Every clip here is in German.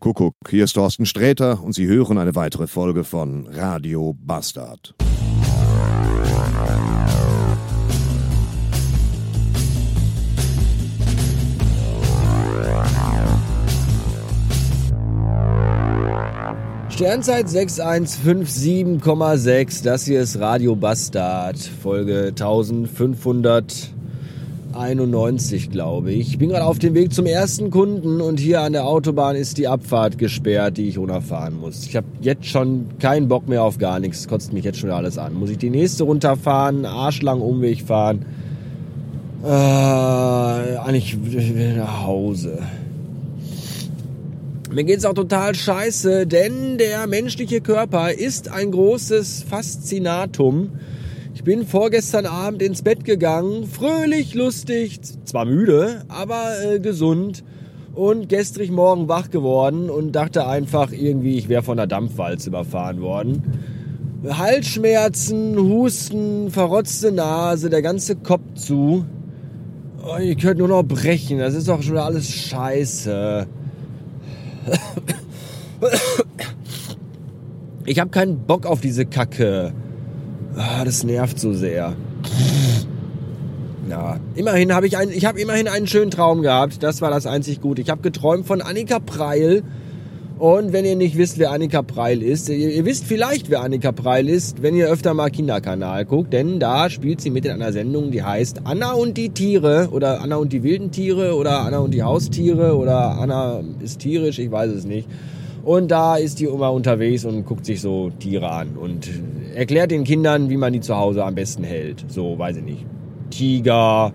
Kuckuck, hier ist Thorsten Sträter und Sie hören eine weitere Folge von Radio Bastard. Sternzeit 6157,6. Das hier ist Radio Bastard, Folge 1591, glaube ich. Ich bin gerade auf dem Weg zum ersten Kunden und hier an der Autobahn ist die Abfahrt gesperrt, die ich runterfahren muss. Ich habe jetzt schon keinen Bock mehr auf gar nichts. Kotzt mich jetzt schon alles an. Muss ich die nächste runterfahren, arschlang Umweg fahren? Äh, eigentlich will nach Hause. Mir geht's auch total scheiße, denn der menschliche Körper ist ein großes Faszinatum. Ich bin vorgestern Abend ins Bett gegangen, fröhlich, lustig, zwar müde, aber äh, gesund und gestrig Morgen wach geworden und dachte einfach irgendwie, ich wäre von der Dampfwalze überfahren worden. Halsschmerzen, Husten, verrotzte Nase, der ganze Kopf zu. Oh, ihr könnt nur noch brechen, das ist doch schon alles scheiße. Ich habe keinen Bock auf diese Kacke. Ah, das nervt so sehr. Ja, immerhin habe ich einen, ich habe immerhin einen schönen Traum gehabt. Das war das einzig Gute. Ich habe geträumt von Annika Preil. Und wenn ihr nicht wisst, wer Annika Preil ist, ihr, ihr, wisst vielleicht, wer Annika Preil ist, wenn ihr öfter mal Kinderkanal guckt, denn da spielt sie mit in einer Sendung, die heißt Anna und die Tiere oder Anna und die wilden Tiere oder Anna und die Haustiere oder Anna ist tierisch, ich weiß es nicht. Und da ist die immer unterwegs und guckt sich so Tiere an und erklärt den Kindern, wie man die zu Hause am besten hält. So, weiß ich nicht. Tiger,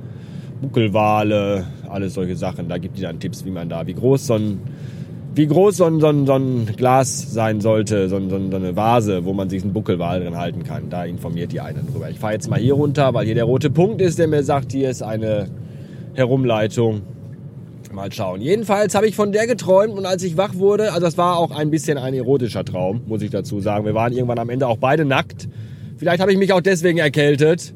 Buckelwale, alles solche Sachen. Da gibt die dann Tipps, wie man da, wie groß so ein wie groß so ein, so ein, so ein Glas sein sollte, so, ein, so, eine Vase, wo man sich einen Buckelwal drin halten kann. Da informiert die einen drüber. Ich fahre jetzt mal hier runter, weil hier der rote Punkt ist, der mir sagt, hier ist eine Herumleitung. Mal schauen. Jedenfalls habe ich von der geträumt und als ich wach wurde, also das war auch ein bisschen ein erotischer Traum, muss ich dazu sagen. Wir waren irgendwann am Ende auch beide nackt. Vielleicht habe ich mich auch deswegen erkältet,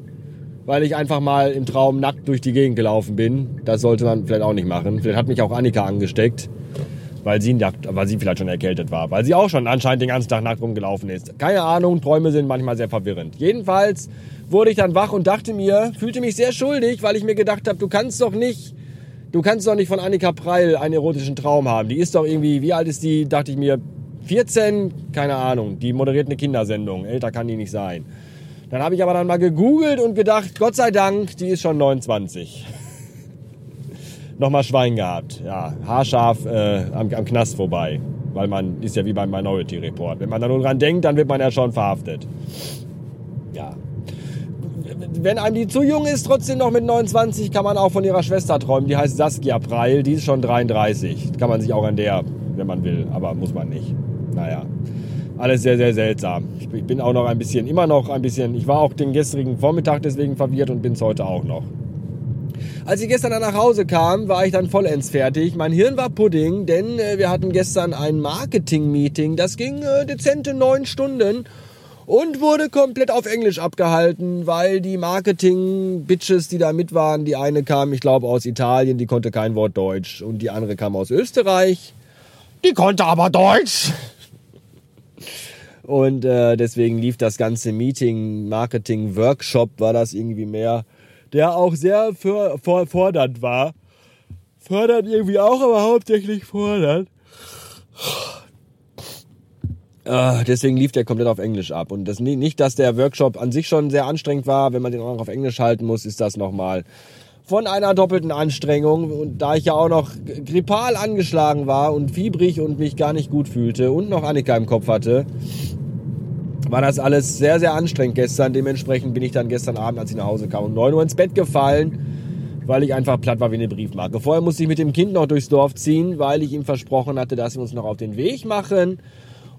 weil ich einfach mal im Traum nackt durch die Gegend gelaufen bin. Das sollte man vielleicht auch nicht machen. Vielleicht hat mich auch Annika angesteckt weil sie, weil sie vielleicht schon erkältet war, weil sie auch schon anscheinend den ganzen Tag nackt rumgelaufen ist. Keine Ahnung, Träume sind manchmal sehr verwirrend. Jedenfalls wurde ich dann wach und dachte mir, fühlte mich sehr schuldig, weil ich mir gedacht habe, du kannst doch nicht, du kannst doch nicht von Annika Preil einen erotischen Traum haben. Die ist doch irgendwie, wie alt ist die, dachte ich mir, 14, keine Ahnung, die moderiert eine Kindersendung, älter kann die nicht sein. Dann habe ich aber dann mal gegoogelt und gedacht, Gott sei Dank, die ist schon 29 nochmal Schwein gehabt. Ja, haarscharf äh, am, am Knast vorbei. Weil man ist ja wie beim Minority Report. Wenn man da nur dran denkt, dann wird man ja schon verhaftet. Ja. Wenn einem die zu jung ist, trotzdem noch mit 29, kann man auch von ihrer Schwester träumen. Die heißt Saskia Preil, die ist schon 33. Kann man sich auch an der, wenn man will, aber muss man nicht. Naja, alles sehr, sehr seltsam. Ich bin auch noch ein bisschen, immer noch ein bisschen, ich war auch den gestrigen Vormittag deswegen verwirrt und bin es heute auch noch. Als ich gestern dann nach Hause kam, war ich dann vollends fertig. Mein Hirn war Pudding, denn äh, wir hatten gestern ein Marketing-Meeting. Das ging äh, dezente neun Stunden und wurde komplett auf Englisch abgehalten, weil die Marketing-Bitches, die da mit waren, die eine kam, ich glaube, aus Italien, die konnte kein Wort Deutsch und die andere kam aus Österreich. Die konnte aber Deutsch. Und äh, deswegen lief das ganze Meeting, Marketing, Workshop, war das irgendwie mehr der auch sehr für, for, fordernd war. Fördert irgendwie auch, aber hauptsächlich fordernd. Uh, deswegen lief der komplett auf Englisch ab. Und das nicht, dass der Workshop an sich schon sehr anstrengend war, wenn man den auch noch auf Englisch halten muss, ist das nochmal von einer doppelten Anstrengung. Und da ich ja auch noch grippal angeschlagen war und fiebrig und mich gar nicht gut fühlte und noch Annika im Kopf hatte, war das alles sehr, sehr anstrengend gestern. Dementsprechend bin ich dann gestern Abend, als ich nach Hause kam, um 9 Uhr ins Bett gefallen, weil ich einfach platt war wie eine Briefmarke. Vorher musste ich mit dem Kind noch durchs Dorf ziehen, weil ich ihm versprochen hatte, dass wir uns noch auf den Weg machen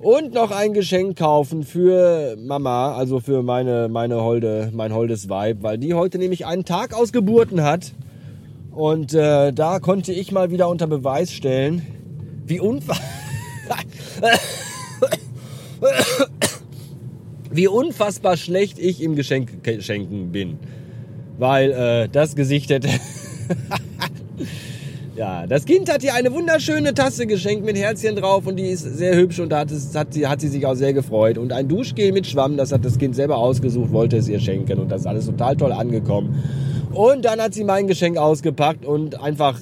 und noch ein Geschenk kaufen für Mama, also für meine, meine holde, mein holdes Weib, weil die heute nämlich einen Tag aus Geburten hat. Und äh, da konnte ich mal wieder unter Beweis stellen, wie unver... wie unfassbar schlecht ich im Geschenk schenken bin. Weil äh, das Gesicht hätte. Ja, das Kind hat ihr eine wunderschöne Tasse geschenkt mit Herzchen drauf und die ist sehr hübsch und da hat, es, hat, sie, hat sie sich auch sehr gefreut. Und ein Duschgel mit Schwamm, das hat das Kind selber ausgesucht, wollte es ihr schenken und das ist alles total toll angekommen. Und dann hat sie mein Geschenk ausgepackt und einfach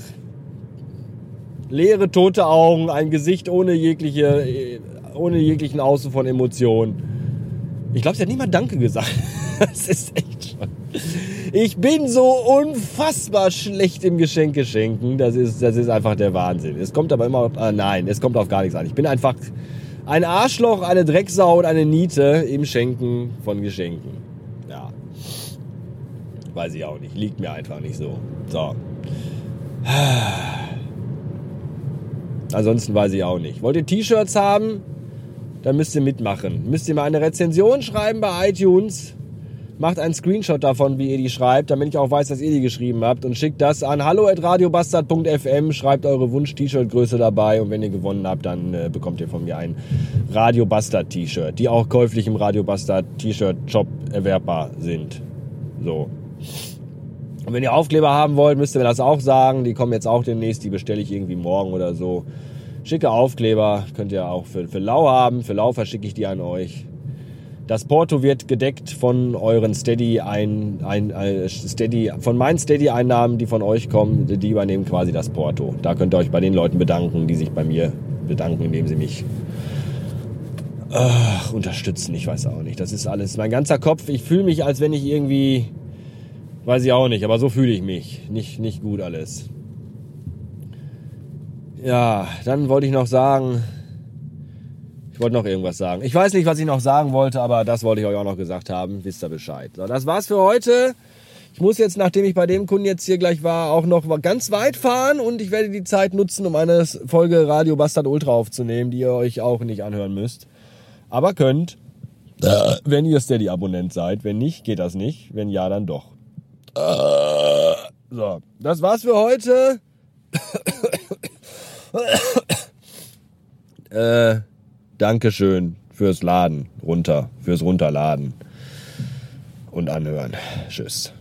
leere, tote Augen, ein Gesicht ohne jegliche, ohne jeglichen Ausdruck von Emotionen. Ich glaube, sie hat nicht mal Danke gesagt. Das ist echt schon. Ich bin so unfassbar schlecht im Geschenke schenken. Das ist, das ist einfach der Wahnsinn. Es kommt aber immer, äh, nein, es kommt auf gar nichts an. Ich bin einfach ein Arschloch, eine Drecksau und eine Niete im Schenken von Geschenken. Ja. Weiß ich auch nicht. Liegt mir einfach nicht so. So. Ansonsten weiß ich auch nicht. Wollt ihr T-Shirts haben? Dann müsst ihr mitmachen. Müsst ihr mal eine Rezension schreiben bei iTunes. Macht einen Screenshot davon, wie ihr die schreibt, damit ich auch weiß, dass ihr die geschrieben habt. Und schickt das an hallo.radiobastard.fm. Schreibt eure Wunsch-T-Shirt-Größe dabei. Und wenn ihr gewonnen habt, dann äh, bekommt ihr von mir ein Radio Bastard T-Shirt, die auch käuflich im Radio Bastard T-Shirt-Shop erwerbbar sind. So. Und wenn ihr Aufkleber haben wollt, müsst ihr mir das auch sagen. Die kommen jetzt auch demnächst. Die bestelle ich irgendwie morgen oder so. Schicke Aufkleber könnt ihr auch für, für Lau haben. Für Lau verschicke ich die an euch. Das Porto wird gedeckt von euren Steady ein, ein, ein Steady von meinen Steady Einnahmen, die von euch kommen, die übernehmen quasi das Porto. Da könnt ihr euch bei den Leuten bedanken, die sich bei mir bedanken, indem sie mich ach, unterstützen. Ich weiß auch nicht. Das ist alles mein ganzer Kopf. Ich fühle mich, als wenn ich irgendwie weiß ich auch nicht, aber so fühle ich mich. Nicht nicht gut alles. Ja, dann wollte ich noch sagen, ich wollte noch irgendwas sagen. Ich weiß nicht, was ich noch sagen wollte, aber das wollte ich euch auch noch gesagt haben. Wisst ihr Bescheid. So, das war's für heute. Ich muss jetzt, nachdem ich bei dem Kunden jetzt hier gleich war, auch noch ganz weit fahren und ich werde die Zeit nutzen, um eine Folge Radio Bastard Ultra aufzunehmen, die ihr euch auch nicht anhören müsst. Aber könnt, wenn ihr Steady-Abonnent seid. Wenn nicht, geht das nicht. Wenn ja, dann doch. So, das war's für heute. äh, Dankeschön fürs Laden runter, fürs Runterladen und anhören. Tschüss.